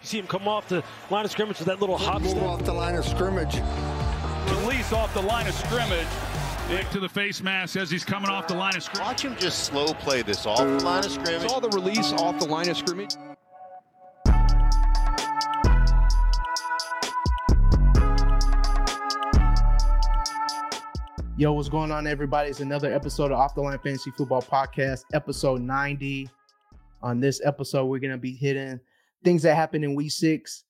You see him come off the line of scrimmage with that little hop Move step. off the line of scrimmage. Release off the line of scrimmage. Dick to the face mask as he's coming off the line of scrimmage. Watch him just slow play this off the line of scrimmage. Saw the release off the line of scrimmage. Yo, what's going on, everybody? It's another episode of Off the Line Fantasy Football Podcast, episode 90. On this episode, we're going to be hitting things that happened in week six,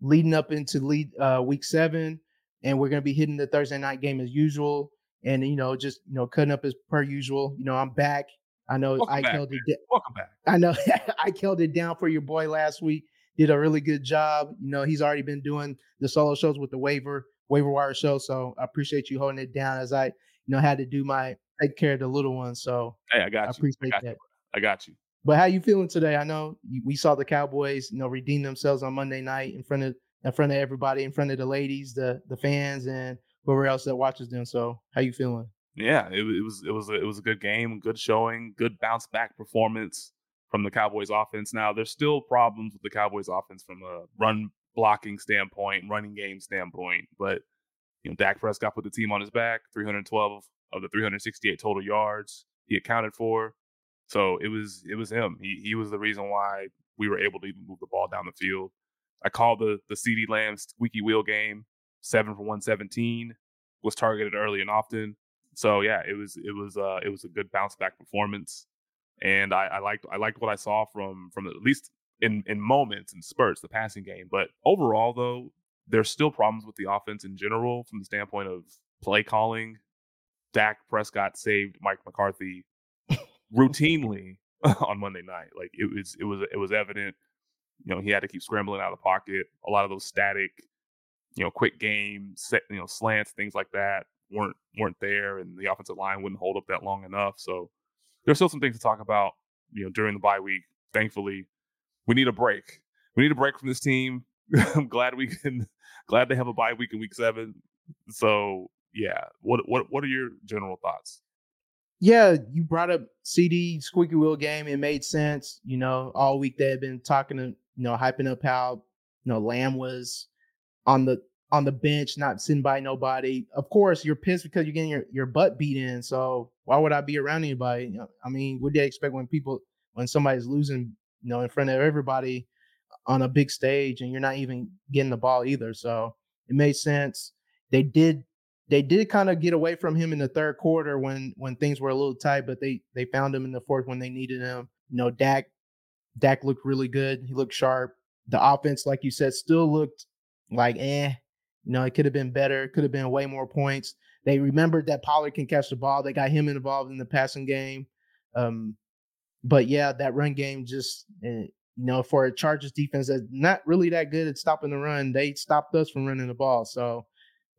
leading up into lead uh, week seven. And we're going to be hitting the Thursday night game as usual. And, you know, just, you know, cutting up as per usual. You know, I'm back. I know Welcome I back, held it man. down. Welcome back. I know I held it down for your boy last week. Did a really good job. You know, he's already been doing the solo shows with the waiver waiver wire show. So I appreciate you holding it down as I, you know, had to do my take care of the little ones. So Hey, I I got you. I appreciate got that. you. I got you. But how you feeling today? I know we saw the Cowboys, you know, redeem themselves on Monday night in front of in front of everybody, in front of the ladies, the the fans, and whoever else that watches them. So how you feeling? Yeah, it, it was it was a, it was a good game, good showing, good bounce back performance from the Cowboys offense. Now there's still problems with the Cowboys offense from a run blocking standpoint, running game standpoint, but you know Dak Prescott put the team on his back, 312 of the 368 total yards he accounted for. So it was it was him. He he was the reason why we were able to even move the ball down the field. I called the the CeeDee Lamb squeaky wheel game, seven for 117, was targeted early and often. So yeah, it was it was uh it was a good bounce back performance, and I, I liked I liked what I saw from from at least in in moments and spurts the passing game. But overall though, there's still problems with the offense in general from the standpoint of play calling. Dak Prescott saved Mike McCarthy routinely on Monday night. Like it was it was it was evident. You know he had to keep scrambling out of the pocket. A lot of those static, you know, quick game, set, you know, slants, things like that weren't weren't there, and the offensive line wouldn't hold up that long enough. So there's still some things to talk about. You know, during the bye week. Thankfully, we need a break. We need a break from this team. I'm glad we can. Glad they have a bye week in week seven. So yeah, what what what are your general thoughts? Yeah, you brought up CeeDee squeaky wheel game. It made sense. You know, all week they had been talking to, you know, hyping up how, you know, Lamb was on the on the bench, not sitting by nobody. Of course, you're pissed because you're getting your, your butt beat in. So why would I be around anybody? I mean, what do you expect when people when somebody's losing, you know, in front of everybody on a big stage and you're not even getting the ball either? So it made sense. They did they did kind of get away from him in the third quarter when when things were a little tight, but they they found him in the fourth when they needed him. You know, Dak Dak looked really good. He looked sharp. The offense, like you said, still looked like eh. You know, it could have been better. Could have been way more points. They remembered that Pollard can catch the ball. They got him involved in the passing game. Um, but yeah, that run game just eh, you know for a Chargers defense that's not really that good at stopping the run, they stopped us from running the ball. So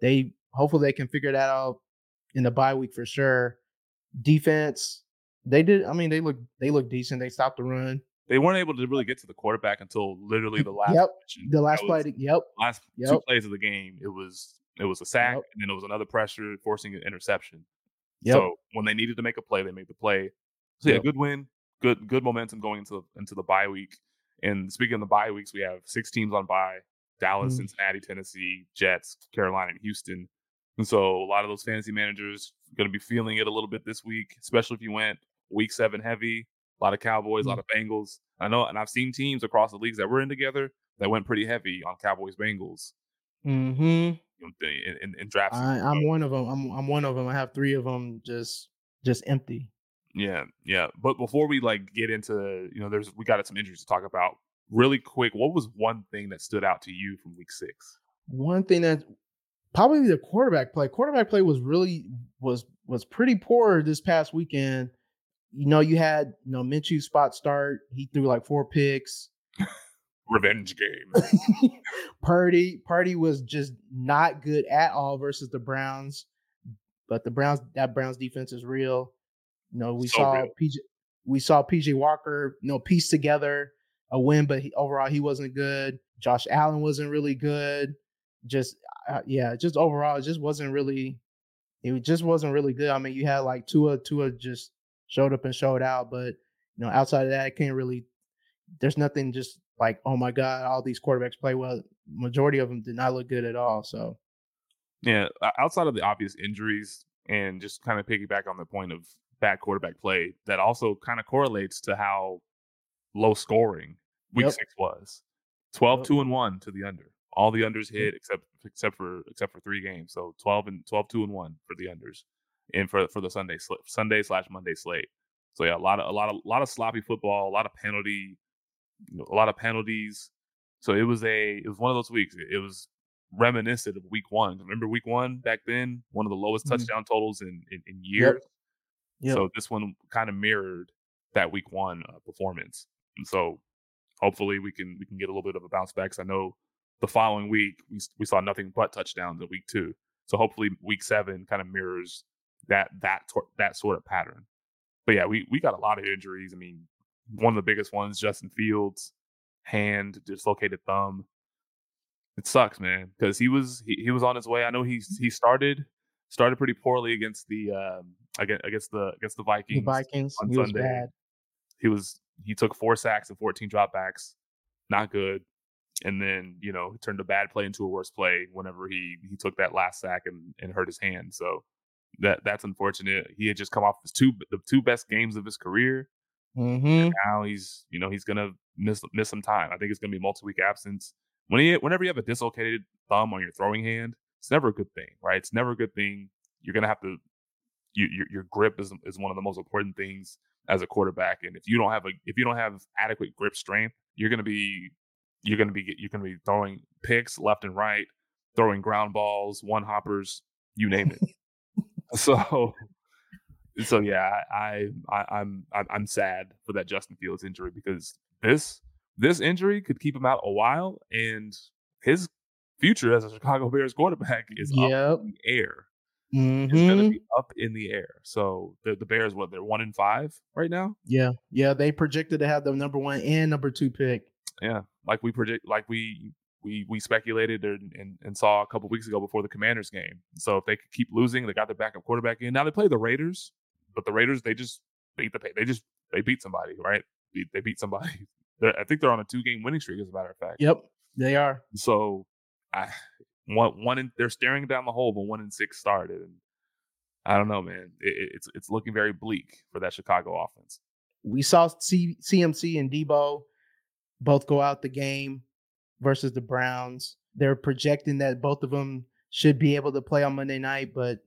they hopefully they can figure that out in the bye week for sure. Defense, they did. I mean, they look they look decent. They stopped the run. They weren't able to really get to the quarterback until literally the last. Yep. The last play. to- Yep. last two plays of the game, it was it was a sack Yep. and then it was another pressure forcing an interception. Yep. So when they needed to make a play, they made the play. So yeah, Yep. good win, good good momentum going into into the bye week. And speaking of the bye weeks, we have six teams on bye: Dallas, Mm. Cincinnati, Tennessee, Jets, Carolina, and Houston. And so a lot of those fantasy managers going to be feeling it a little bit this week, especially if you went week seven heavy. A lot of Cowboys, a Mm. lot of Bengals. I know, and I've seen teams across the leagues that we're in together that went pretty heavy on Cowboys, Bengals Mm-hmm. you know, in, in, in drafts. I, I'm one of them. I'm I'm one of them. I have three of them just just empty. Yeah, yeah. But before we like get into, you know, there's we got some injuries to talk about. Really quick, what was one thing that stood out to you from week six? One thing that probably the quarterback play. Quarterback play was really was was pretty poor this past weekend. You know, you had you know Minshew spot start. He threw like four picks. revenge game. Purdy, Purdy was just not good at all versus the Browns. But the Browns, that Browns defense is real. You know, we So saw real. PJ, we saw PJ Walker, you know, piece together a win, but he, overall he wasn't good. Josh Allen wasn't really good. Just uh, yeah, just overall it just wasn't really. It just wasn't really good. I mean, you had like Tua, Tua just showed up and showed out, but you know, outside of that, I can't really. There's nothing just like, oh my god, all these quarterbacks play well. Majority of them did not look good at all. So Yeah, outside of the obvious injuries and just kind of piggyback on the point of bad quarterback play, that also kind of correlates to how low scoring week Yep. six was. 12 Yep. 2 and 1 to the under. All the unders hit except except for except for three games. So 12 and 12 2 and 1 for the unders and for for the Sunday sl- Sunday slash Monday slate. So yeah, a lot of a lot of a lot of sloppy football, a lot of penalty, you know, a lot of penalties. So it was a it was one of those weeks. It, it was reminiscent of week one. Remember week one back then, one of the lowest Mhm. touchdown totals in in, in years. Yep. So this one kind of mirrored that week one uh, performance. And so hopefully we can we can get a little bit of a bounce back. I know the following week we we saw nothing but touchdowns in week two. So hopefully week seven kind of mirrors that that that sort of pattern. But yeah, we we got a lot of injuries. I mean, one of the biggest ones, Justin Fields, hand dislocated thumb. It sucks, man, because he was he, he was on his way. I know he's he started started pretty poorly against the um against against the against the the Vikings. Vikings, on he was Sunday. bad. He was he took four sacks and 14 dropbacks, not good. And then you know turned a bad play into a worse play whenever he he took that last sack and, and hurt his hand. So that that's unfortunate. He had just come off his two the two best games of his career. Mm-hmm. Now he's you know he's gonna miss miss some time. I think it's gonna be multi week absence. When he whenever you have a dislocated thumb on your throwing hand, it's never a good thing, right? It's never a good thing. You're gonna have to you, your your grip is is one of the most important things as a quarterback. And if you don't have a if you don't have adequate grip strength, you're gonna be you're gonna be you're gonna be throwing picks left and right, throwing ground balls, one hoppers, you name it. so so yeah, I, I I'm I'm I'm sad for that Justin Fields injury because this this injury could keep him out a while, and his future as a Chicago Bears quarterback is up in the air. It's gonna Mm-hmm. be up in the air. So the the Bears, what they're one in five right now. Yeah. Yeah. They projected to have the number one and number two pick. Yeah, like we predict, like we we we speculated and, and, and saw a couple weeks ago before the Commanders game. So if they could keep losing, they got their backup quarterback in. Now they play the Raiders, but the Raiders they just beat the they just they beat somebody, right? They, beat somebody. They're, I think they're on a two game winning streak, as a matter of fact. Yep. They are. So I one one in, they're staring down the hole, but one in six started, and I don't know, man. It- it's it's looking very bleak for that Chicago offense. We saw C- CMC and Deebo both go out the game versus the Browns. They're projecting that both of them should be able to play on Monday night, but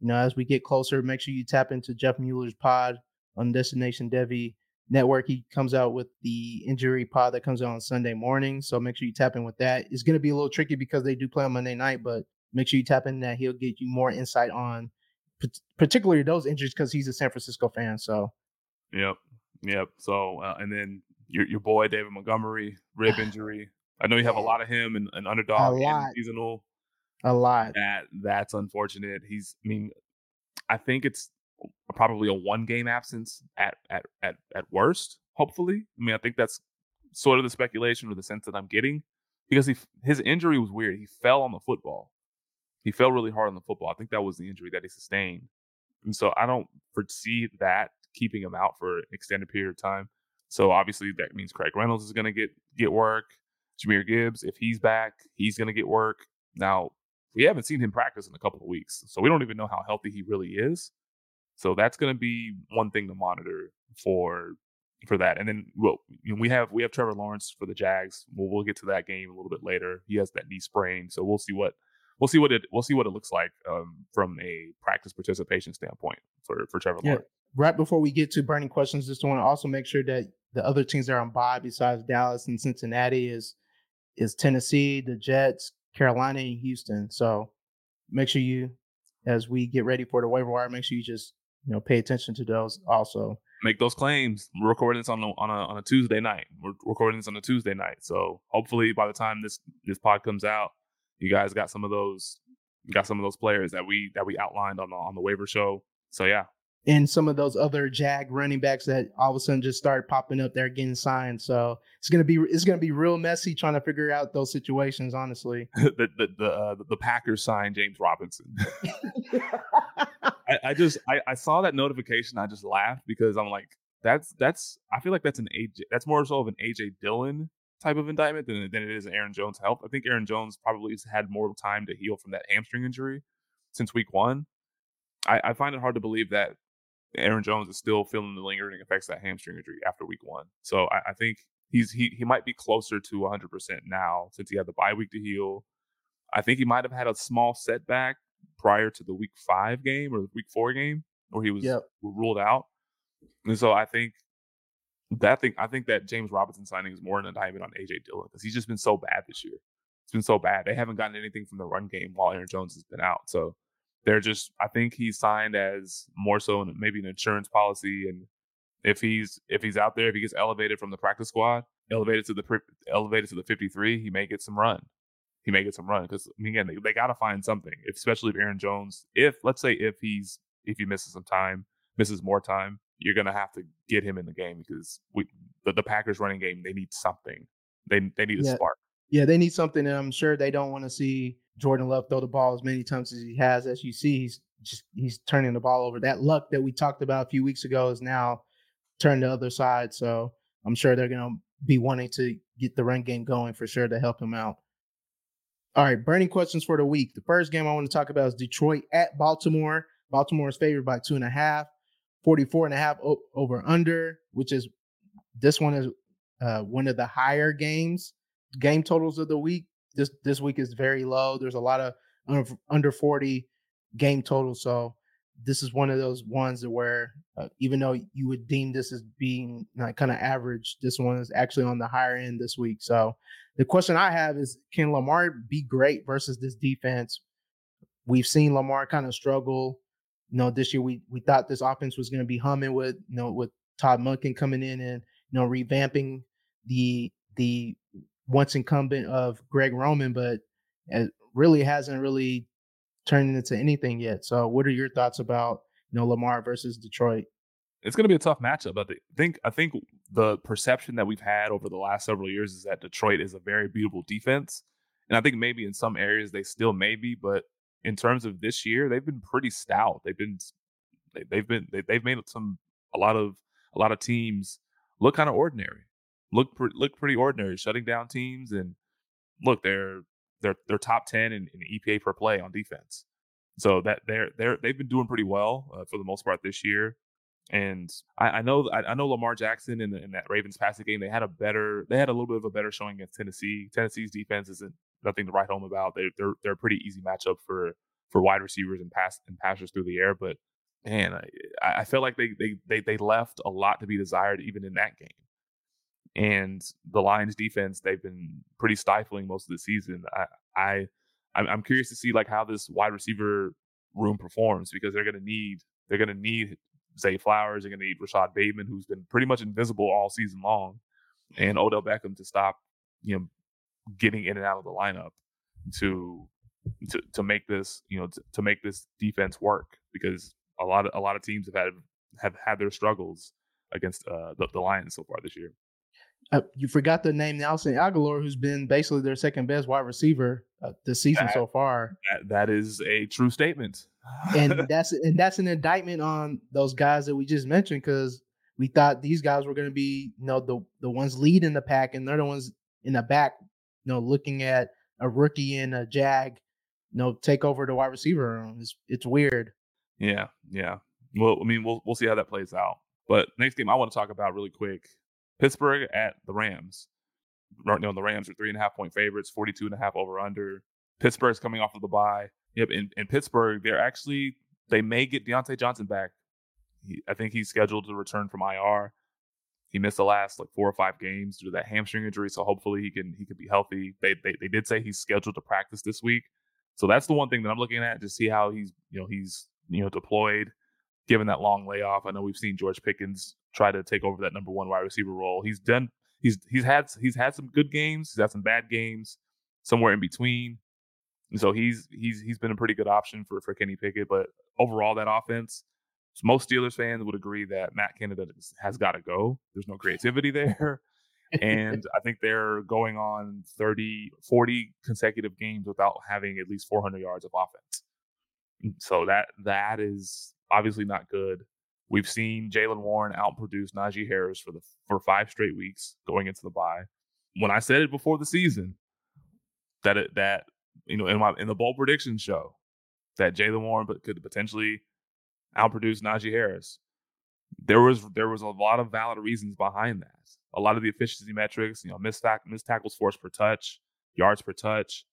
you know, as we get closer, make sure you tap into Jeff Mueller's pod on Destination Devy Network. He comes out with the injury pod that comes out on Sunday morning. So make sure you tap in with that. It's going to be a little tricky because they do play on Monday night, but make sure you tap in that. He'll get you more insight on particularly those injuries because he's a San Francisco fan. So Yep, yep. So uh, and then your your boy David Montgomery rib injury. I know you have a lot of him and an underdog and seasonal. a lot. That that's unfortunate. He's. I mean, I think it's probably a one game absence at at at at worst. Hopefully, I mean, I think that's sort of the speculation or the sense that I'm getting because he his injury was weird. He fell on the football. He fell really hard on the football. I think that was the injury that he sustained, and so I don't foresee that keeping him out for an extended period of time. So obviously that means Craig Reynolds is going to get get work. Jahmyr Gibbs, if he's back, he's going to get work. Now we haven't seen him practice in a couple of weeks, so we don't even know how healthy he really is. So that's going to be one thing to monitor for for that. And then well, we have we have Trevor Lawrence for the Jags. We'll we'll get to that game a little bit later. He has that knee sprain, so we'll see what we'll see what it we'll see what it looks like um, from a practice participation standpoint for for Trevor Yeah. Lawrence. Right before we get to burning questions, just want to also make sure that the other teams that are on bye besides Dallas and Cincinnati is is Tennessee, the Jets, Carolina, and Houston. So make sure you, as we get ready for the waiver wire, make sure you just you know pay attention to those also. make those claims. We're recording this on a, on a on a Tuesday night. We're recording this on a Tuesday night, so hopefully by the time this this pod comes out, you guys got some of those got some of those players that we that we outlined on the on the waiver show. So yeah, and some of those other Jag running backs that all of a sudden just start popping up there getting signed. So it's gonna be it's gonna be real messy trying to figure out those situations. Honestly, the the the, uh, the Packers signed James Robinson. I, I, just I, I saw that notification. I just laughed because I'm like, that's that's I feel like that's an AJ that's more so of an AJ Dillon type of indictment than than it is Aaron Jones' health. I think Aaron Jones probably has had more time to heal from that hamstring injury since week one. I, I find it hard to believe that Aaron Jones is still feeling the lingering effects of that hamstring injury after week one. So I, I think he's he he might be closer to 100% now since he had the bye week to heal. I think he might have had a small setback prior to the week five game or the week four game where he was yep. ruled out. And so I think that thing I think that James Robinson signing is more an indictment on AJ Dillon because he's just been so bad this year. It's been so bad. They haven't gotten anything from the run game while Aaron Jones has been out. So they're just I think he's signed as more so maybe an insurance policy and if he's if he's out there if he gets elevated from the practice squad elevated to the elevated to the 53 he may get some run. He may get some run because I mean, again they, they got to find something if, especially if Aaron Jones if let's say if he's if he misses some time misses more time you're gonna have to get him in the game because we the, the Packers running game they need something. They they need a yeah. spark yeah they need something and I'm sure they don't want to see Jordan Love throw the ball as many times as he has. As you see, he's just he's turning the ball over. That luck that we talked about a few weeks ago is now turned the other side. So I'm sure they're to be wanting to get the run game going for sure to help him out. All right, burning questions for the week. The first game I want to talk about is Detroit at Baltimore. Baltimore is favored by two and a half, 44 and a half over under, which is this one is uh, one of the higher games, game totals of the week this this week is very low. There's a lot of under, under 40 game total. So this is one of those ones where uh, even though you would deem this as being like kind of average, this one is actually on the higher end this week. So the question I have is can Lamar be great versus this defense? We've seen Lamar kind of struggle. You know, this year we we thought this offense was going to be humming with you know with Todd Monken coming in and you know revamping the the once incumbent of Greg Roman, but it really hasn't really turned into anything yet. So, what are your thoughts about you know Lamar versus Detroit? It's going to be a tough matchup. I think I think the perception that we've had over the last several years is that Detroit is a very beatable defense, and I think maybe in some areas they still may be, but in terms of this year, they've been pretty stout. They've been they've been they've made some a lot of a lot of teams look kind of ordinary look pre- look pretty ordinary, shutting down teams. And look, they're they're they're top ten in, in EPA per play on defense. So that they're they're they've been doing pretty well uh, for the most part this year. And I, I know I, I, know Lamar Jackson in, the, in that Ravens passing game. They had a better they had a little bit of a better showing against Tennessee. Tennessee's defense isn't nothing to write home about. They, they're they're a pretty easy matchup for for wide receivers and pass and passers through the air. But man, I, I felt like they, they they they left a lot to be desired even in that game. And the Lions defense, they've been pretty stifling most of the season. I, I I'm curious to see like how this wide receiver room performs because they're gonna need they're gonna need Zay Flowers, they're gonna need Rashod Bateman, who's been pretty much invisible all season long, and Odell Beckham to stop, you know, getting in and out of the lineup to to to make this, you know, to, to make this defense work because a lot of a lot of teams have had have had their struggles against uh, the, the Lions so far this year uh, you forgot the name Nelson Agholor, who's been basically their second best wide receiver uh, this season that, so far. That, that is a true statement, and that's and that's an indictment on those guys that we just mentioned because we thought these guys were going to be, you know, the the ones leading the pack, and they're the ones in the back, you know, looking at a rookie and a jag, you know, take over the wide receiver room. It's it's weird. Yeah, yeah. Well, I mean, we'll we'll see how that plays out. But next game I want to talk about really quick Pittsburgh at the Rams. Right now, the Rams are three and a half point favorites, 42 and a half over under. Pittsburgh's coming off of the bye. Yep, in, in Pittsburgh, they're actually they may get Diontae Johnson back. He, I think he's scheduled to return from IR. He missed the last like four or five games due to that hamstring injury, so hopefully he can he can be healthy. They they, they did say he's scheduled to practice this week, so that's the one thing that I'm looking at to see how he's you know he's you know deployed given that long layoff. I know we've seen George Pickens try to take over that number one wide receiver role. He's done. He's he's had he's had some good games. He's had some bad games, somewhere in between. And so he's he's he's been a pretty good option for for Kenny Pickett. But overall, that offense, most Steelers fans would agree that Matt Canada has got to go. There's no creativity there. and I think they're going on 30, 40 consecutive games without having at least 400 yards of offense. So that that is obviously not good. We've seen Jaylen Warren outproduce Najee Harris for the for five straight weeks going into the bye. When I said it before the season, that it that you know in my in the bold prediction show that Jaylen Warren could potentially outproduce Najee Harris. There was there was a lot of valid reasons behind that. A lot of the efficiency metrics, you know, missed, tack, missed tackles forced per touch, yards per touch,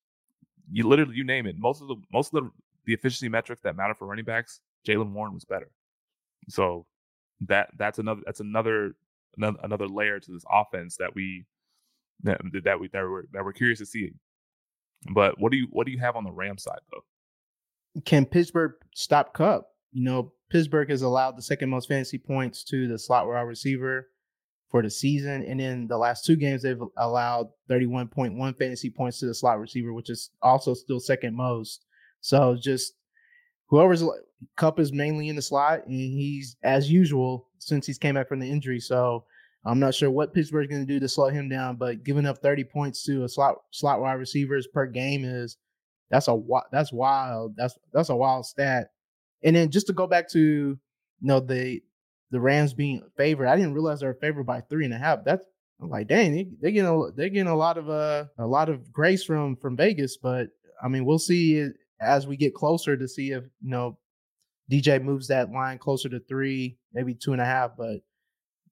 you literally you name it. Most of the most of the the efficiency metrics that matter for running backs, Jaylen Warren was better. So that that's another that's another another layer to this offense that we that, that we that we're that we're curious to see. But what do you what do you have on the Ram side though? Can Pittsburgh stop Kupp? You know, Pittsburgh has allowed the second most fantasy points to the slot wide receiver for the season, and in the last two games they've allowed 31.1 fantasy points to the slot receiver, which is also still second most. So just whoever's Kupp is mainly in the slot, and he's as usual since he's came back from the injury. So I'm not sure what Pittsburgh's going to do to slow him down, but giving up 30 points to a slot slot wide receivers per game is that's a that's wild. That's that's a wild stat. And then just to go back to you know the the Rams being favored, I didn't realize they were favored by three and a half. That's I'm like, dang, they, they're getting a, they're getting a lot of uh a lot of grace from from Vegas, but I mean, we'll see as we get closer to see if you know DJ moves that line closer to three, maybe two and a half. But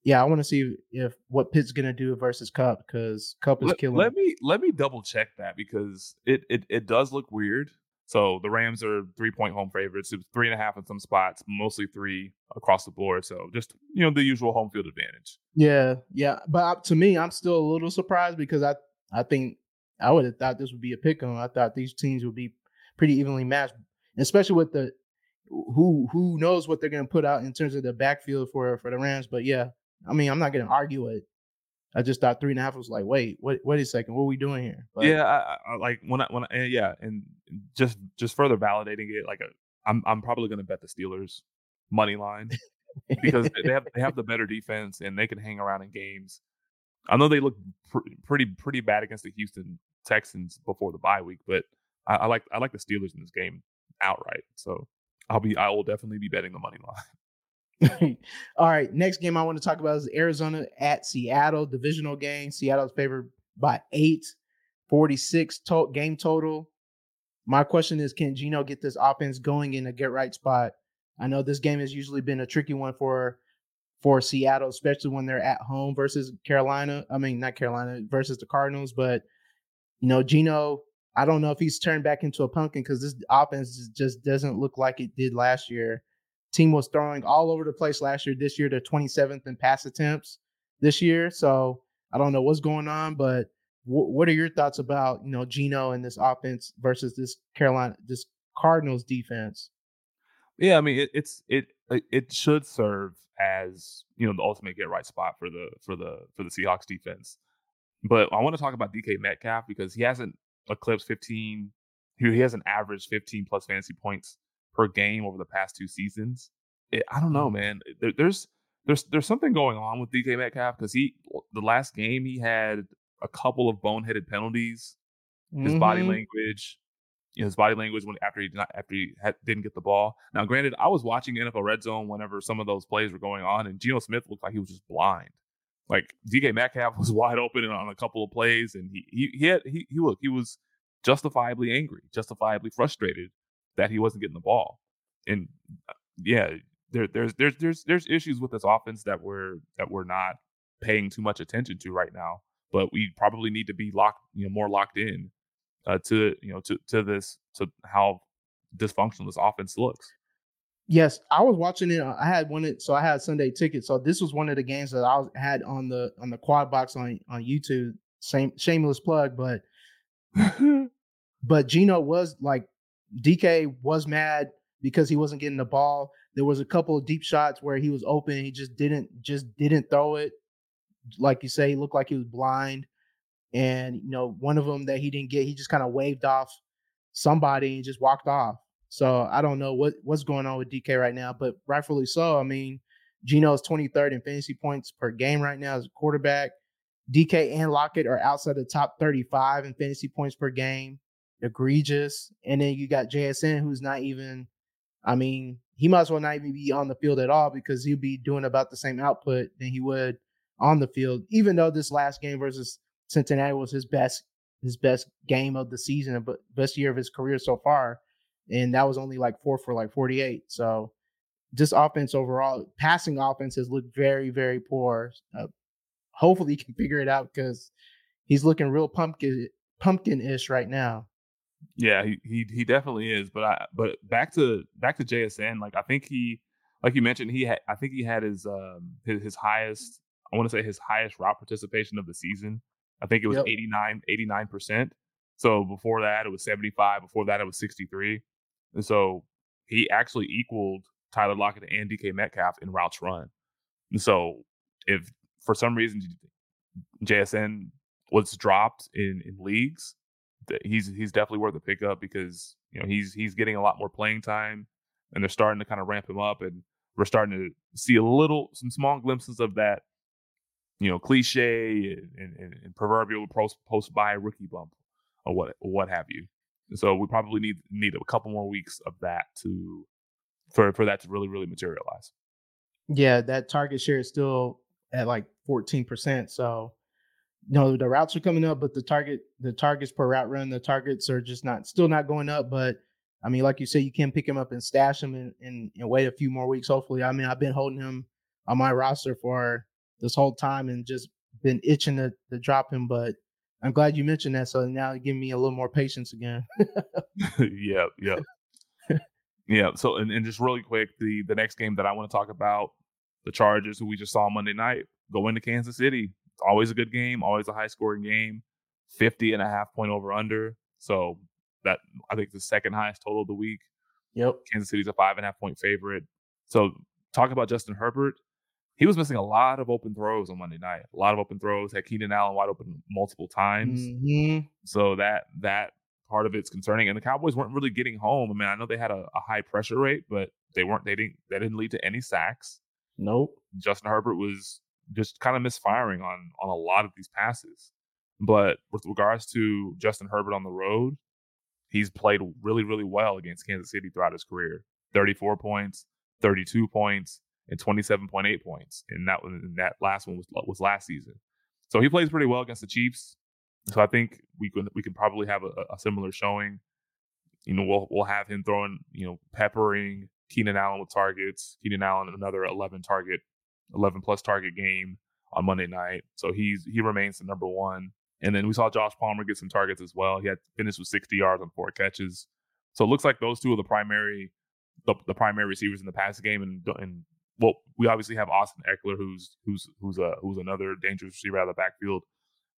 yeah, I want to see if what Pitt's gonna do versus Kupp because Kupp is let, killing. Let me let me double check that because it it it does look weird. So the Rams are three point home favorites. It's three and a half in some spots, mostly three across the board. So just you know the usual home field advantage. Yeah, yeah. But to me, I'm still a little surprised because I I think I would have thought this would be a pick 'em. I thought these teams would be pretty evenly matched, especially with the who who knows what they're going to put out in terms of the backfield for for the Rams. But yeah, I mean, I'm not going to argue it. I just thought three and a half was like, wait, wait, a second, what are we doing here? But, yeah, I, I, like when I when I, yeah, and just just further validating it, like a, I'm I'm probably going to bet the Steelers money line because they have they have the better defense and they can hang around in games. I know they look pr- pretty pretty bad against the Houston Texans before the bye week, but I, I like I like the Steelers in this game outright. So I'll be I will definitely be betting the money line. All right, next game I want to talk about is Arizona at Seattle, divisional game. Seattle's favored by eight, 46 to- game total. My question is, can Geno get this offense going in a get right spot? I know this game has usually been a tricky one for for Seattle, especially when they're at home versus Carolina. I mean, not Carolina versus the Cardinals, but you know, Geno I don't know if he's turned back into a pumpkin because this offense just doesn't look like it did last year. Team was throwing all over the place last year. This year, they're 27th in pass attempts this year. So I don't know what's going on, but w- what are your thoughts about you know Geno and this offense versus this Carolina this Cardinals defense? Yeah, I mean it, it's it uh, it should serve as you know the ultimate get right spot for the for the for the Seahawks defense. But I want to talk about DK Metcalf because he hasn't eclipse 15. He has an average 15 plus fantasy points per game over the past two seasons. It, I don't know, mm. man. There, there's there's there's something going on with DK Metcalf because he the last game he had a couple of boneheaded penalties. His mm-hmm. body language, you know, his body language when after he did not after he had, didn't get the ball. Now, granted, I was watching NFL Red Zone whenever some of those plays were going on, and Geno Smith looked like he was just blind. Like DK Metcalf was wide open on a couple of plays, and he he he had he, he look he was justifiably angry, justifiably frustrated that he wasn't getting the ball. And uh, yeah, there there's there's there's there's issues with this offense that we're that we're not paying too much attention to right now. But we probably need to be locked, you know, more locked in uh, to you know to to this to how dysfunctional this offense looks. Yes, I was watching it. Uh, I had one. So I had Sunday ticket. So this was one of the games that I had on the on the quad box on on YouTube. Same shameless plug, but but Geno was like DK was mad because he wasn't getting the ball. there was a couple of deep shots where he was open, he just didn't just didn't throw it. Like you say, he looked like he was blind. And you know, one of them that he didn't get, he just kind of waved off somebody and just walked off. So I don't know what what's going on with DK right now, but rightfully so. I mean, Geno's 23rd in fantasy points per game right now as a quarterback. DK and Lockett are outside the top 35 in fantasy points per game. Egregious. And then you got JSN, who's not even, I mean, he might as well not even be on the field at all because he'll be doing about the same output than he would on the field, even though this last game versus Cincinnati was his best his best game of the season, but best year of his career so far. And that was only like four for like 48. So just offense overall, passing offense has looked very, very poor. Uh, hopefully he can figure it out because he's looking real pumpkin pumpkin-ish right now. Yeah, he, he he definitely is. But I but back to back to JSN, like I think he like you mentioned, he had I think he had his um his, his highest I want to say his highest route participation of the season. I think it was yep. 89 89%. So before that it was 75, before that it was 63. And so he actually equaled Tyler Lockett and DK Metcalf in routes run. And so if for some reason JSN was dropped in in leagues, he's he's definitely worth a pickup because you know he's he's getting a lot more playing time, and they're starting to kind of ramp him up, and we're starting to see a little some small glimpses of that, you know, cliche and, and, and proverbial post post bye rookie bump or what or what have you. So we probably need need a couple more weeks of that to for for that to really really materialize. Yeah, that target share is still at like 14%. So know the routes are coming up, but the target the targets per route run, the targets are just not still not going up. But I mean, like you said, you can pick him up and stash him and, and, and wait a few more weeks. Hopefully, I mean, I've been holding him on my roster for this whole time and just been itching to, to drop him. But I'm glad you mentioned that. So now give me a little more patience again. yeah, yeah. yeah. So and, and just really quick, the the next game that I want to talk about, the Chargers, who we just saw Monday night, go into Kansas City It's always a good game, always a high scoring game. 50 and a half point over under. So that I think the second highest total of the week. Yep. Kansas City's a five and a half point favorite. So talk about Justin Herbert. He was missing a lot of open throws on Monday night. A lot of open throws. Had Keenan Allen wide open multiple times. Mm-hmm. So that that part of it's concerning. And the Cowboys weren't really getting home. I mean, I know they had a, a high pressure rate, but they weren't. They didn't. That didn't lead to any sacks. Nope. Justin Herbert was just kind of misfiring on on a lot of these passes. But with regards to Justin Herbert on the road, he's played really, really well against Kansas City throughout his career. 34 points, 32 points, and 27.8 points. And that one, that last one was was last season. So he plays pretty well against the Chiefs. So I think we can we can probably have a, a similar showing. You know, we'll we'll have him throwing, you know, peppering Keenan Allen with targets. Keenan Allen another 11 target 11 plus target game on Monday night. So he's he remains the number one. And then we saw Josh Palmer get some targets as well. He had finished with 60 yards on four catches. So it looks like those two are the primary the, the primary receivers in the pass game. And and well, we obviously have Austin Ekeler, who's who's who's a who's another dangerous receiver out of the backfield.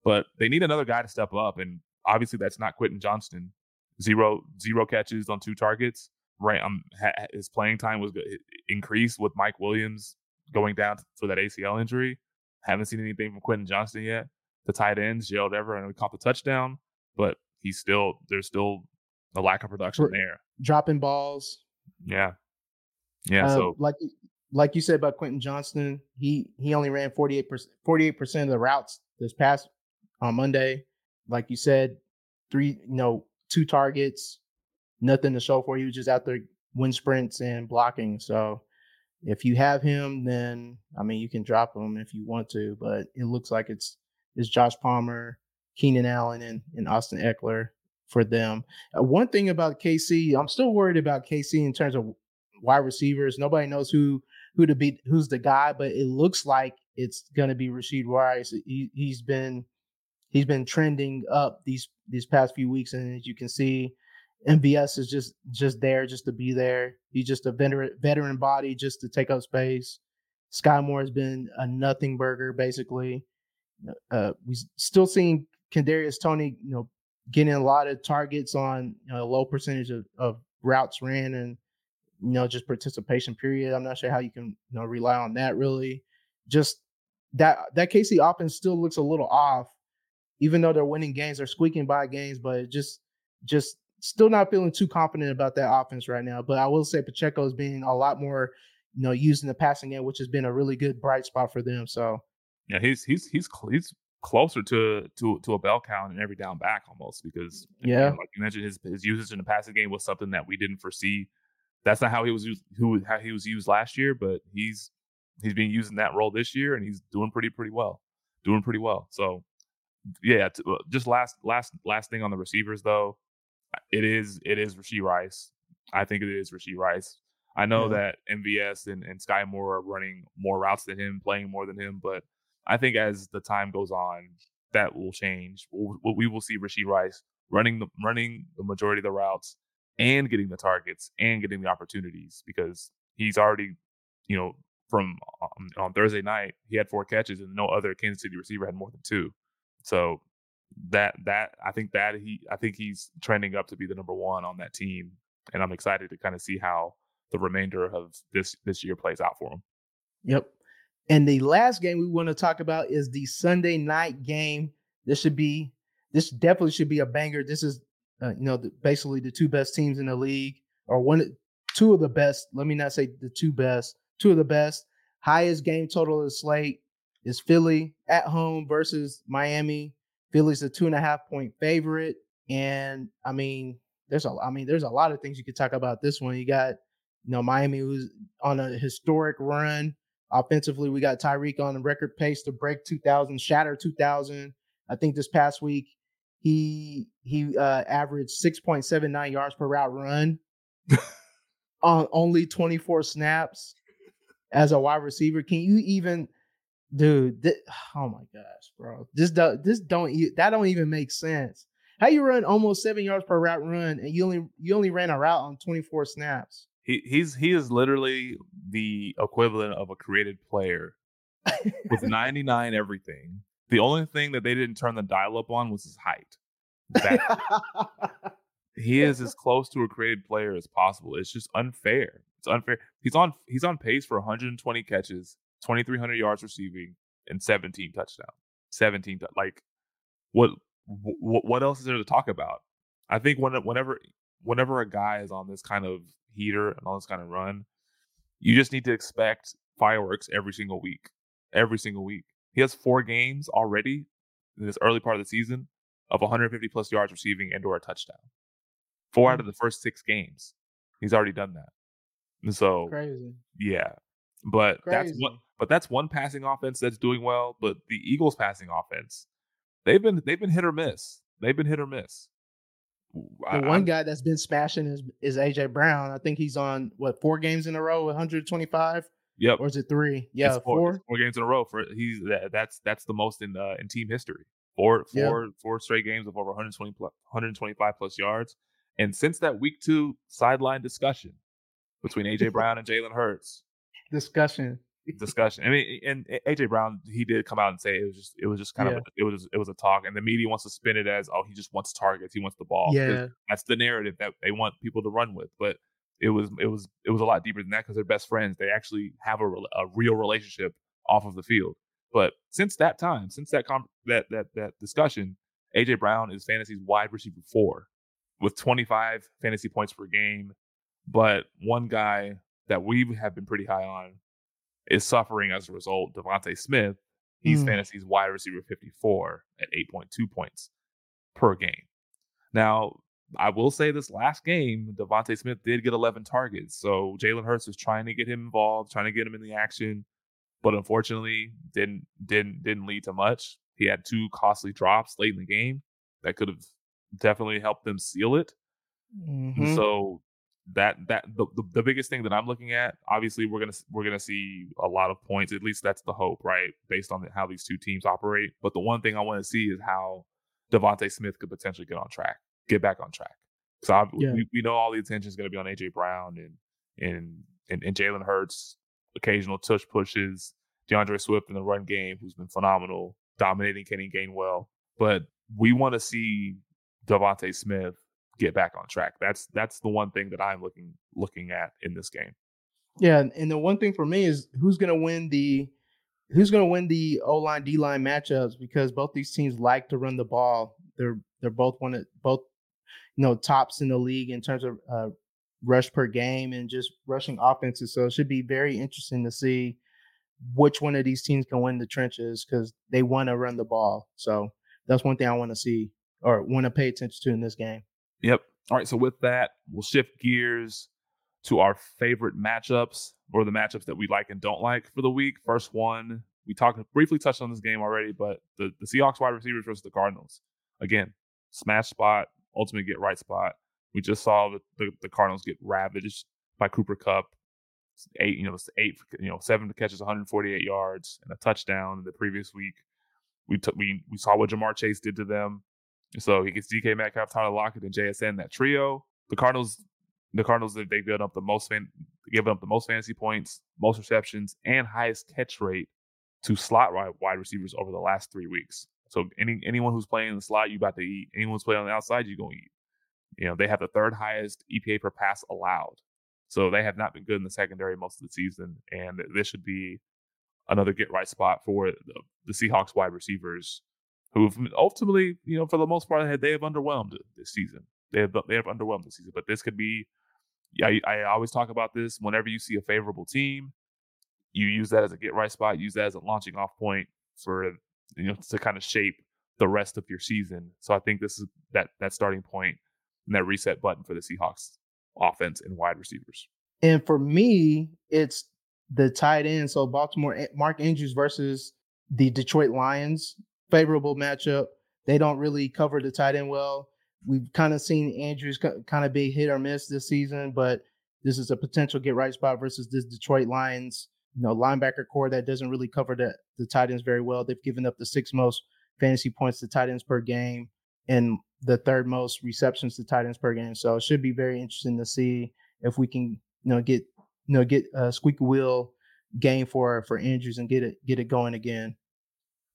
But they need another guy to step up, and obviously that's not Quentin Johnston. Zero zero catches on two targets. Right, um, his playing time was increased with Mike Williams going down for that ACL injury. Haven't seen anything from Quentin Johnston yet. The tight ends, Gerald Everett, and we caught the touchdown, but he's still there's still a lack of production there. Dropping balls. Yeah. Yeah. Uh, so like like you said about Quentin Johnston, he he only ran 48% 48% of the routes this past on Monday. Like you said, three, you know, two targets, nothing to show for. He was just out there wind sprints and blocking. So if you have him, then I mean you can drop him if you want to, but it looks like it's it's Josh Palmer, Keenan Allen, and, and Austin Ekeler for them. Uh, one thing about KC, I'm still worried about KC in terms of wide receivers. Nobody knows who who to be, who's the guy, but it looks like it's to be Rashee Rice. He, he's been he's been trending up these these past few weeks, and as you can see, MVS is just just there just to be there. He's just a veteran veteran body just to take up space. Skyy Moore has been a nothing burger basically. Uh, we still seeing Kadarius Toney, you know, getting a lot of targets on you know, a low percentage of, of routes ran, and you know, just participation period. I'm not sure how you can, you know, rely on that really. Just that that KC offense still looks a little off, even though they're winning games, they're squeaking by games, but just just still not feeling too confident about that offense right now. But I will say Pacheco is being a lot more, you know, used in the passing game, which has been a really good bright spot for them. So yeah, he's he's he's he's closer to to to a bell cow in every down back almost because yeah, like you mentioned, his his usage in the passing game was something that we didn't foresee. That's not how he was used, who how he was used last year, but he's he's being used in that role this year, and he's doing pretty pretty well, doing pretty well. So yeah, to, uh, just last last last thing on the receivers though, it is it is Rashee Rice. I think it is Rashee Rice. I know yeah. that MVS and, and Skyy Moore are running more routes than him, playing more than him, but I think as the time goes on, that will change. We'll, we will see Rashee Rice running the running the majority of the routes and getting the targets and getting the opportunities because he's already, you know, from um, on Thursday night he had four catches and no other Kansas City receiver had more than two. So that that I think that he I think he's trending up to be the number one on that team, and I'm excited to kind of see how the remainder of this this year plays out for him. Yep. And the last game we want to talk about is the Sunday night game. This should be, this definitely should be a banger. This is, uh, you know, the, basically the two best teams in the league, or one, two of the best. Let me not say the two best, two of the best. Highest game total of the slate is Philly at home versus Miami. Philly's a two and a half point favorite, and I mean, there's a, I mean, there's a lot of things you could talk about this one. You got, you know, Miami who's on a historic run Offensively, we got Tyreek on the record pace to break 2,000, shatter 2,000. I think this past week he he uh, averaged 6.79 yards per route run on only 24 snaps as a wide receiver. Can you even, dude? Oh my gosh, bro! This do, this don't that don't even make sense. How you run almost seven yards per route run and you only you only ran a route on 24 snaps? He he's he is literally the equivalent of a created player with 99 everything. The only thing that they didn't turn the dial up on was his height. That, he is as close to a created player as possible. It's just unfair. It's unfair. He's on he's on pace for 120 catches, 2300 yards receiving, and 17 touchdowns. 17 like what what what else is there to talk about? I think when whenever whenever a guy is on this kind of heater and all this kind of run, you just need to expect fireworks every single week. Every single week. He has four games already in this early part of the season of 150 plus yards receiving and or a touchdown. 4 out of mm. the first six games. He's already done that. And so crazy. Yeah. But crazy. that's one but that's one passing offense that's doing well. But the Eagles passing offense, they've been they've been hit or miss. They've been hit or miss. The one guy that's been smashing is is AJ Brown. I think he's on what four games in a row, 125. Yep. Or is it three? Yeah, four, four. Four games in a row for he's that, that's that's the most in uh, in team history. Four four yep. four straight games of over 120 plus, 125 plus yards. And since that week two sideline discussion between AJ Brown and Jalen Hurts, discussion discussion. I mean, and AJ Brown, he did come out and say it was just, it was just kind yeah. of, a, it was, it was a talk, and the media wants to spin it as, oh, he just wants targets, he wants the ball. Yeah, that's the narrative that they want people to run with. But it was, it was, it was a lot deeper than that because they're best friends. They actually have a, a real relationship off of the field. But since that time, since that com- that that that discussion, AJ Brown is fantasy's wide receiver four with 25 fantasy points per game. But one guy that we have been pretty high on is suffering as a result. DeVonta Smith, he's mm. fantasy's wide receiver 54 at 8.2 points per game. Now, I will say this last game, DeVonta Smith did get 11 targets. So Jalen Hurts was trying to get him involved, trying to get him in the action, but unfortunately didn't didn't didn't lead to much. He had two costly drops late in the game that could have definitely helped them seal it. Mm-hmm. So that that the, the, the biggest thing that I'm looking at, obviously we're gonna we're gonna see a lot of points. At least that's the hope, right? Based on how these two teams operate. But the one thing I want to see is how DeVonta Smith could potentially get on track, get back on track. So I, yeah. we, we know all the attention is going to be on AJ Brown and and and, and Jalen Hurts, occasional tush pushes, D'Andre Swift in the run game, who's been phenomenal, dominating Kenny Gainwell. But we want to see DeVonta Smith get back on track. That's that's the one thing that I'm looking looking at in this game. Yeah, and the one thing for me is who's going to win the who's going to win the O line D line matchups because both these teams like to run the ball. They're they're both one of both you know tops in the league in terms of uh, rush per game and just rushing offenses. So it should be very interesting to see which one of these teams can win the trenches because they want to run the ball. So that's one thing I want to see or want to pay attention to in this game. Yep. All right. So with that, we'll shift gears to our favorite matchups or the matchups that we like and don't like for the week. First one, we talked briefly touched on this game already, but the, the Seahawks wide receivers versus the Cardinals. Again, smash spot, ultimate get right spot. We just saw the, the, the Cardinals get ravaged by Cooper Kupp. Eight, you know, eight, you know, seven catches, 148 yards, and a touchdown in the previous week. We took we we saw what Ja'Marr Chase did to them. So he gets DK Metcalf, Tyler Lockett, and JSN. That trio. The Cardinals, the Cardinals, they've given up the most fan, given up the most fantasy points, most receptions, and highest catch rate to slot wide receivers over the last three weeks. So any anyone who's playing in the slot, you about to eat. Anyone who's playing on the outside, you're gonna eat. You know, they have the third highest EPA per pass allowed. So they have not been good in the secondary most of the season. And this should be another get right spot for the, the Seahawks wide receivers who've ultimately, you know, for the most part, they have underwhelmed this season. They have they have underwhelmed this season. But this could be I, I always talk about this. Whenever you see a favorable team, you use that as a get right spot, use that as a launching off point for you know to kind of shape the rest of your season. So I think this is that that starting point and that reset button for the Seahawks offense and wide receivers. And for me, it's the tight end. So Baltimore, eh, Mark Andrews versus the Detroit Lions, favorable matchup. They don't really cover the tight end well. We've kind of seen Andrews kind of be hit or miss this season, but this is a potential get right spot versus this Detroit Lions, you know, linebacker corps that doesn't really cover the, the tight ends very well. They've given up the six most fantasy points to tight ends per game. And the third most receptions to tight ends per game. So it should be very interesting to see if we can, you know, get you know get a squeaky wheel game for for Andrews and get it get it going again.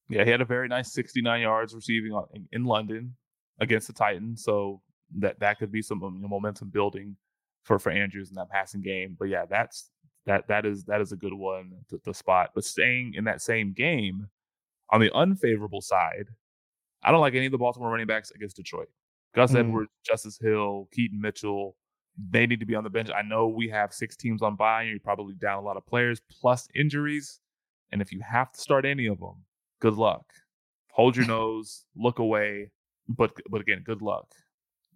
Yeah, he had a very nice 69 yards receiving in, in London against the Titans. So that that could be some momentum building for for Andrews in that passing game. But yeah, that's that that is that is a good one to, to spot. But staying in that same game, on the unfavorable side, I don't like any of the Baltimore running backs against Detroit. Gus mm. Edwards, Justice Hill, Keaton Mitchell, they need to be on the bench. I know we have six teams on bye, and you're probably down a lot of players plus injuries. And if you have to start any of them, good luck. Hold your nose, look away. But but again, good luck.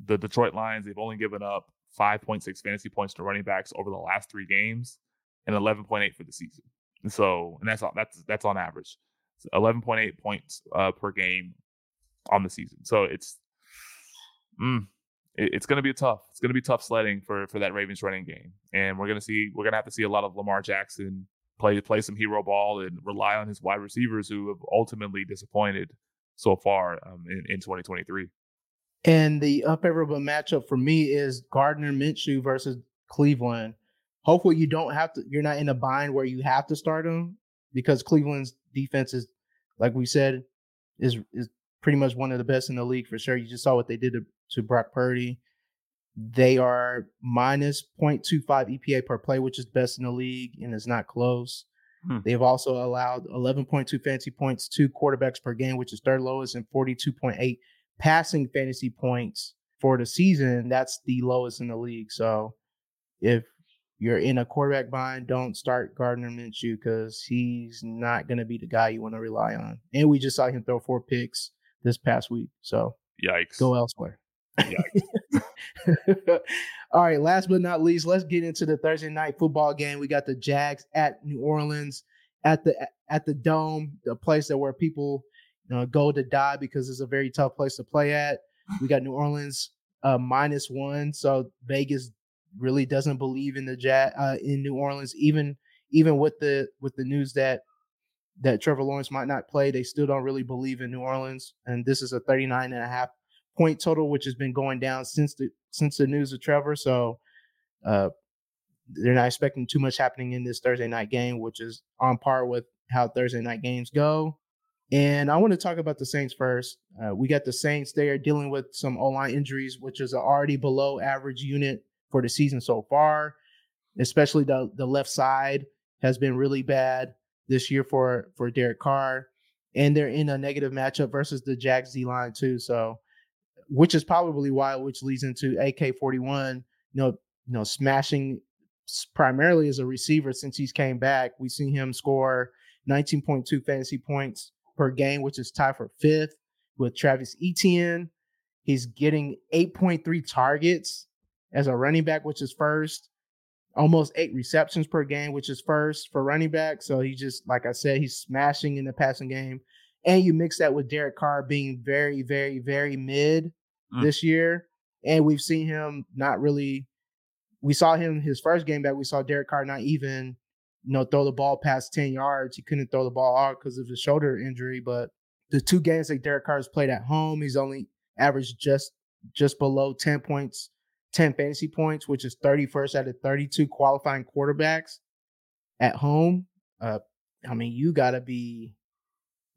The Detroit Lions, they've only given up 5.6 fantasy points to running backs over the last three games and 11.8 for the season. And so, and that's that's that's on average. 11.8 points uh, per game on the season. So it's mm, it, it's going to be tough. It's going to be tough sledding for for that Ravens running game, and we're going to see we're going to have to see a lot of Lamar Jackson play play some hero ball and rely on his wide receivers who have ultimately disappointed so far um, in, in 2023. And the up unfavorable matchup for me is Gardner Minshew versus Cleveland. Hopefully, you don't have to. You're not in a bind where you have to start him because Cleveland's defense is, like we said, is is pretty much one of the best in the league for sure. You just saw what they did to, to Brock Purdy. They are minus 0.25 EPA per play, which is best in the league and is not close. Hmm. They've also allowed 11.2 fantasy points to quarterbacks per game, which is third lowest, and 42.8 passing fantasy points for the season. That's the lowest in the league. So if you're in a quarterback bind, don't start Gardner Minshew because he's not going to be the guy you want to rely on. And we just saw him throw four picks this past week. So yikes. Go elsewhere. All right, last but not least, let's get into the Thursday night football game. We got the Jags at New Orleans at the at the dome, the place that where people you know, go to die because it's a very tough place to play at. We got New Orleans uh, minus one, so Vegas really doesn't believe in the Jag uh, in New Orleans, even even with the with the news that that Trevor Lawrence might not play. They still don't really believe in New Orleans. And this is a 39 and a half point total, which has been going down since the since the news of Trevor. So uh, they're not expecting too much happening in this Thursday night game, which is on par with how Thursday night games go. And I want to talk about the Saints first. Uh, we got the Saints there dealing with some O line injuries, which is already below average unit for the season so far. Especially the the left side has been really bad this year for for Derek Carr, and they're in a negative matchup versus the Jags D line too. So, which is probably why, which leads into AK forty one. You know, you know, smashing primarily as a receiver since he's came back. We've seen him score 19.2 fantasy points per game, which is tied for fifth with Travis Etienne. He's getting 8.3 targets as a running back, which is first. Almost eight receptions per game, which is first for running back. So he just, like I said, he's smashing in the passing game. And you mix that with Derek Carr being very, very, very mid mm. this year. And we've seen him not really. We saw him his first game back. We saw Derek Carr not even you know, throw the ball past 10 yards. He couldn't throw the ball out because of his shoulder injury. But the two games that Derek Carr has played at home, he's only averaged just just below 10 points, 10 fantasy points, which is 31st out of 32 qualifying quarterbacks at home. Uh, I mean, you gotta be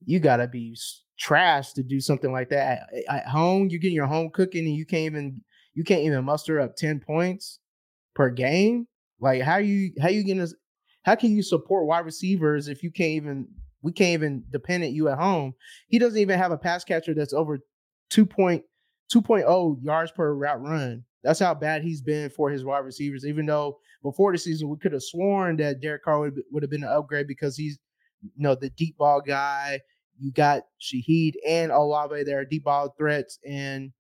you gotta be trash to do something like that at, at home. You're getting your home cooking, and you can't even you can't even muster up 10 points per game. Like how you how you gonna how can you support wide receivers if you can't even we can't even depend on you at home? He doesn't even have a pass catcher that's over 2.2.0 yards per route run. That's how bad he's been for his wide receivers. Even though before the season we could have sworn that Derek Carr would, would have been an upgrade because he's you know the deep ball guy. You got Shaheed and Olave there, deep ball threats, and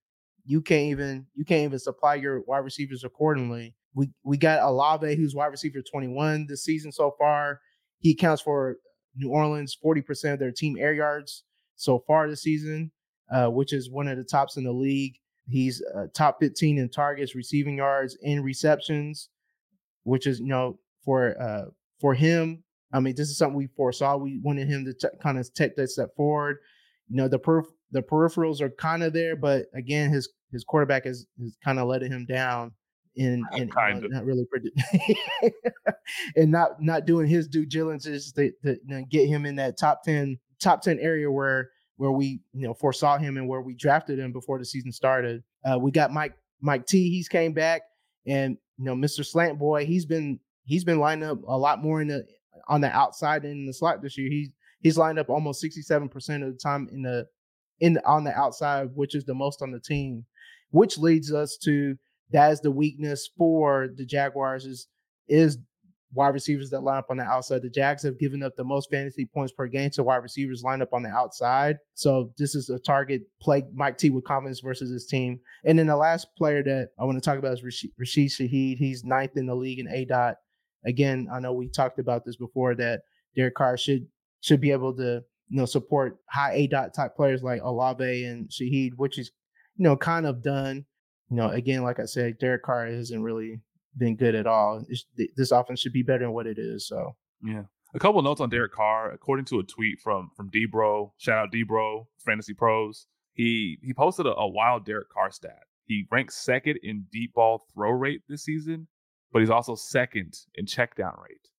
you can't even you can't even supply your wide receivers accordingly. We we got Olave, who's wide receiver 21 this season so far. He accounts for New Orleans 40% of their team air yards so far this season, uh, which is one of the tops in the league. He's uh, top 15 in targets, receiving yards, and receptions, which is you know for uh, for him. I mean, this is something we foresaw. We wanted him to t- kind of take that step forward. You know, the perf- the peripherals are kind of there, but again, his his quarterback has, has kind of letting him down and and uh, not really and not not doing his due diligence to, to you know, get him in that top 10 top 10 area where where we you know foresaw him and where we drafted him before the season started. Uh, we got mike mike t he's came back. And you know mr slant boy he's been he's been lining up a lot more in the on the outside in the slot this year. He's he's lined up almost 67% of the time in the in the, on the outside which is the most on the team which leads us to that is the weakness for the Jaguars is is wide receivers that line up on the outside. The Jags have given up the most fantasy points per game to wide receivers lined up on the outside. So this is a target play Mike T with confidence versus his team. And then the last player that I want to talk about is Rashid, Rashid Shaheed. He's ninth in the league in A dot. Again, I know we talked about this before that Derek Carr should should be able to you know support high A dot type players like Olave and Shaheed, which is you know kind of done you know, again, like I said, Derek Carr hasn't really been good at all. It's, this offense should be better than what it is. So yeah. A couple notes on Derek Carr. According to a tweet from from Debro, shout out Debro, Fantasy Pros. He he posted a, a wild Derek Carr stat. He ranks second in deep ball throw rate this season, but he's also second in check down rate.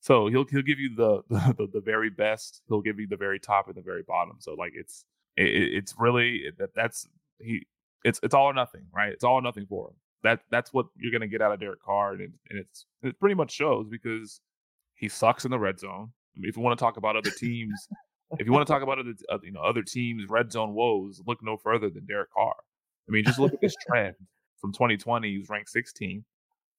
So he'll he'll give you the the, the very best. He'll give you the very top and the very bottom. So like it's it, it's really that that's he it's it's all or nothing, right? It's all or nothing for him. That that's what you're gonna get out of Derek Carr, and, and it's it pretty much shows because he sucks in the red zone. I mean, if you want to talk about other teams, if you want to talk about other you know other teams' red zone woes, look no further than Derek Carr. I mean, just look at this trend from 2020. He was ranked 16th,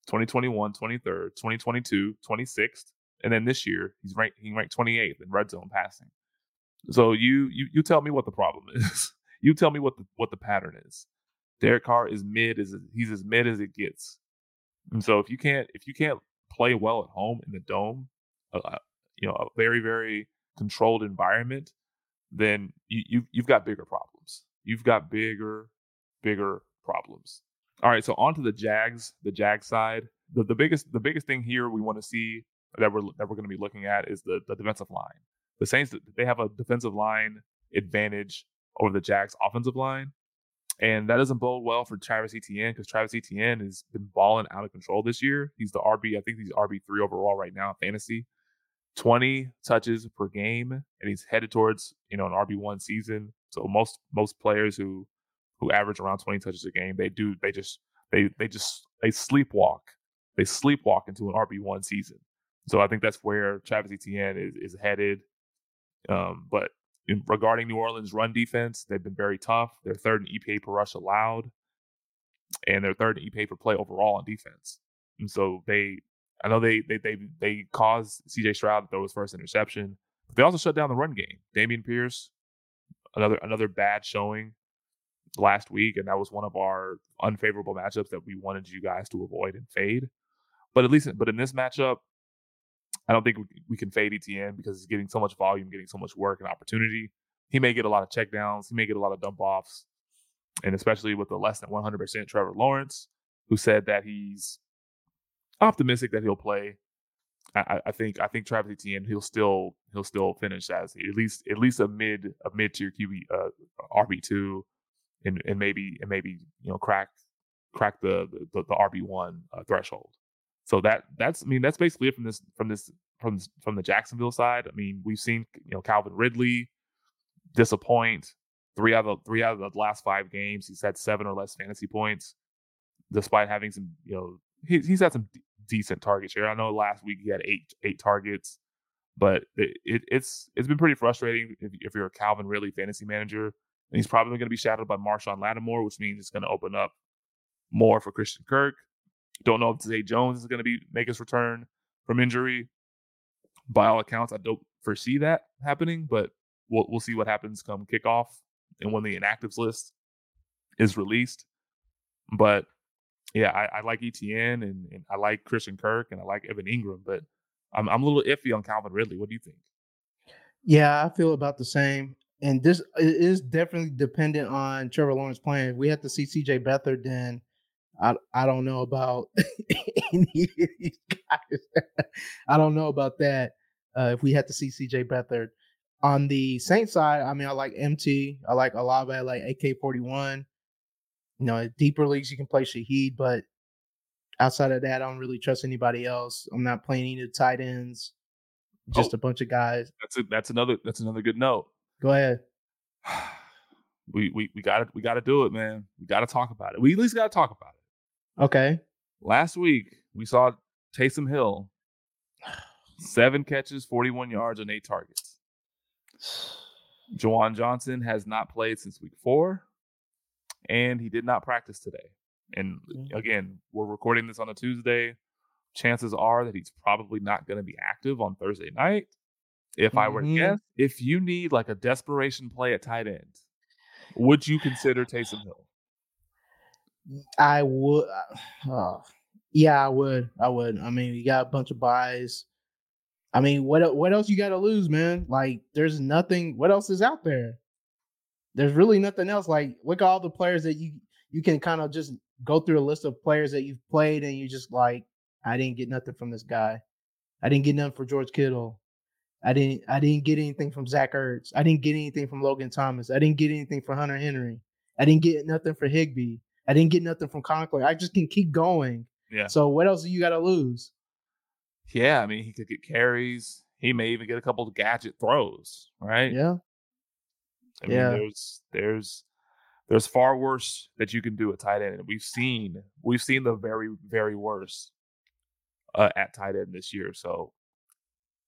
2021 23rd, 2022 26th, and then this year he's ranked he ranked 28th in red zone passing. So you you you tell me what the problem is. you tell me what the what the pattern is. Derek Carr is mid as he's as mid as it gets. And so if you can't if you can't play well at home in the dome, uh, you know, a very very controlled environment, then you, you you've got bigger problems. You've got bigger bigger problems. All right, so on to the Jags, the Jag side. The the biggest the biggest thing here we want to see that we're that we're going to be looking at is the the defensive line. The Saints they have a defensive line advantage over the Jags offensive line. And that doesn't bode well for Travis Etienne because Travis Etienne has been balling out of control this year. He's the RB, I think he's RB3 overall right now in fantasy. 20 touches per game, and he's headed towards you know an RB one season. So most most players who who average around 20 touches a game, they do they just they they just they sleepwalk. They sleepwalk into an RB one season. So I think that's where Travis Etienne is is headed. Um, but in, regarding New Orleans' run defense, they've been very tough. They're third in EPA per rush allowed, and they're third in EPA per play overall on defense. And so they, I know they they they they caused CJ Stroud to throw his first interception, but they also shut down the run game. Dameon Pierce, another another bad showing last week, and that was one of our unfavorable matchups that we wanted you guys to avoid and fade. But at least, but in this matchup, I don't think we, can fade ETN because he's getting so much volume, getting so much work and opportunity. He may get a lot of checkdowns. He may get a lot of dump offs, and especially with the less than 100% Trevor Lawrence, who said that he's optimistic that he'll play. I, I think I think Travis Etienne he'll still he'll still finish as at least at least a mid a mid tier QB uh, RB two and and maybe and maybe you know crack crack the the, the RB one uh, threshold. So that that's I mean that's basically it from this from this from from the Jacksonville side. I mean we've seen you know Calvin Ridley disappoint three out of the, three out of the last five games. He's had seven or less fantasy points, despite having some you know he, he's had some d- decent target share. I know last week he had eight eight targets, but it, it, it's it's been pretty frustrating if, if you're a Calvin Ridley fantasy manager and he's probably going to be shadowed by Marshon Lattimore, which means it's going to open up more for Christian Kirk. Don't know if Zay Jones is going to be make his return from injury. By all accounts, I don't foresee that happening, but we'll we'll see what happens come kickoff and when the inactives list is released. But yeah, I, I like ETN and, and I like Christian Kirk and I like Evan Engram, but I'm I'm a little iffy on Calvin Ridley. What do you think? Yeah, I feel about the same and this is definitely dependent on Trevor Lawrence playing. If we have to see CJ Beathard, then I I don't know about any of these guys. I don't know about that. Uh, if we had to see CJ Beathard on the Saints side, I mean, I like MT, I like Olave, I like AK forty one. You know, deeper leagues you can play Shaheed, but outside of that, I don't really trust anybody else. I'm not playing any tight ends. Just oh, a bunch of guys. That's a, that's another that's another good note. Go ahead. we we we got to we got to do it, man. We got to talk about it. We at least got to talk about it. Okay. Last week we saw Taysom Hill, seven catches, forty-one yards, and eight targets. Juwan Johnson has not played since week four, and he did not practice today. And mm. again, we're recording this on a Tuesday. Chances are that he's probably not going to be active on Thursday night. If mm-hmm. I were to mm-hmm. guess, if you need like a desperation play at tight end, would you consider Taysom Hill? I would. Uh, oh, yeah, I would. I would. I mean, you got a bunch of byes. I mean, what what else you got to lose, man? Like, there's nothing. What else is out there? There's really nothing else. Like, look at all the players that you you can kind of just go through a list of players that you've played, and you just like, I didn't get nothing from this guy. I didn't get nothing for George Kittle. I didn't I didn't get anything from Zach Ertz. I didn't get anything from Logan Thomas. I didn't get anything from Hunter Henry. I didn't get nothing for Higbee. I didn't get nothing from Conklin. I just can keep going. Yeah. So what else do you got to lose? Yeah, I mean he could get carries. He may even get a couple of gadget throws, right? Yeah. I mean, yeah. there's there's there's far worse that you can do at tight end. We've seen we've seen the very very worst uh, at tight end this year. So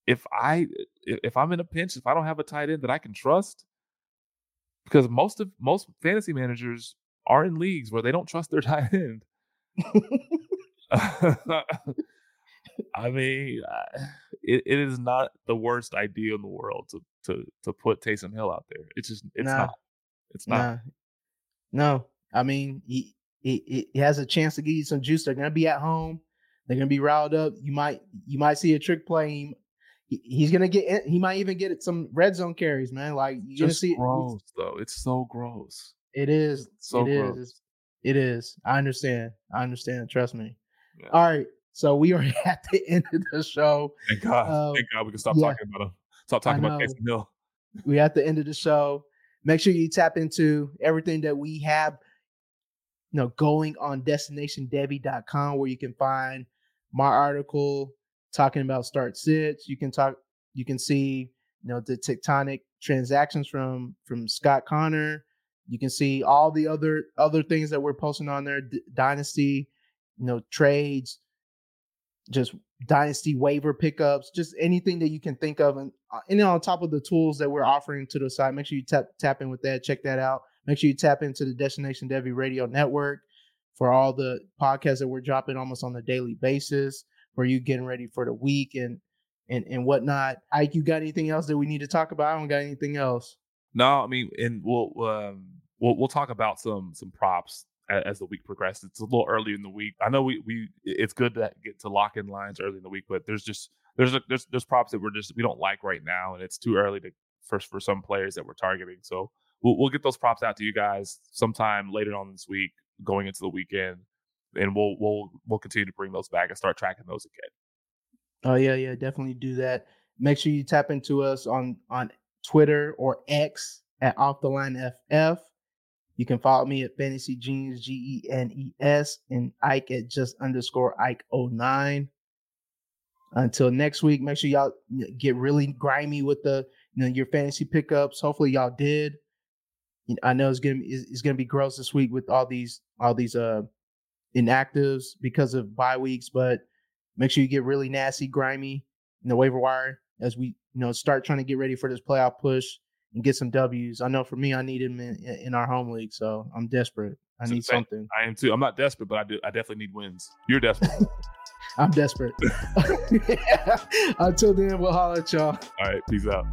if I if I'm in a pinch, if I don't have a tight end that I can trust, because most of most fantasy managers are in leagues where they don't trust their tight end. I mean, it, it is not the worst idea in the world to to to put Taysom Hill out there. It's just it's nah. not. It's not. Nah. No, I mean he, he he has a chance to give you some juice. They're gonna be at home. They're gonna be riled up. You might you might see a trick play he's gonna get he might even get some red zone carries, man. Like you're gonna see gross though. It's so gross. It is. So it gross. Is. It is. I understand. I understand. Trust me. Yeah. All right. So we are at the end of the show. Thank God. Um, Thank God we can stop yeah, talking about him. Stop talking about Taysom Hill. We at the end of the show. Make sure you tap into everything that we have, you know, going on destinationdevy.com where you can find my article, talking about start sits. You can talk You can see, you know, the tectonic transactions from from Scott Connor. You can see all the other other things that we're posting on there, D- dynasty, you know, trades, just dynasty waiver pickups, just anything that you can think of, and uh, and on top of the tools that we're offering to the site, Make sure you tap tap in with that. Check that out. Make sure you tap into the Destination Devy Radio Network for all the podcasts that we're dropping almost on a daily basis. For you getting ready for the week and and and whatnot. Ike, you got anything else that we need to talk about? I don't got anything else. No, I mean, and we'll um, we'll we'll talk about some some props as, as the week progresses. It's a little early in the week. I know we we it's good to get to lock in lines early in the week, but there's just there's a, there's there's props that we're just we don't like right now, and it's too early to first for some players that we're targeting. So we'll we'll get those props out to you guys sometime later on this week, going into the weekend, and we'll we'll we'll continue to bring those back and start tracking those again. Oh yeah, yeah, definitely do that. Make sure you tap into us on on Twitter or X at Off the Line FF. You can follow me at Fantasy Genius G E N E S and Ike at just underscore Ike 09. Until next week, make sure y'all get really grimy with the you know your fantasy pickups. Hopefully y'all did. I know it's gonna it's gonna be gross this week with all these all these uh inactives because of bye weeks, but make sure you get really nasty, grimy in the waiver wire as we you know start trying to get ready for this playoff push and get some W's. I know for me, I need him in, in our home league, so I'm desperate. I need something. I am too. I'm not desperate, but I do. I definitely need wins. You're desperate. I'm desperate. Until then, we'll holler at y'all. All right, peace out.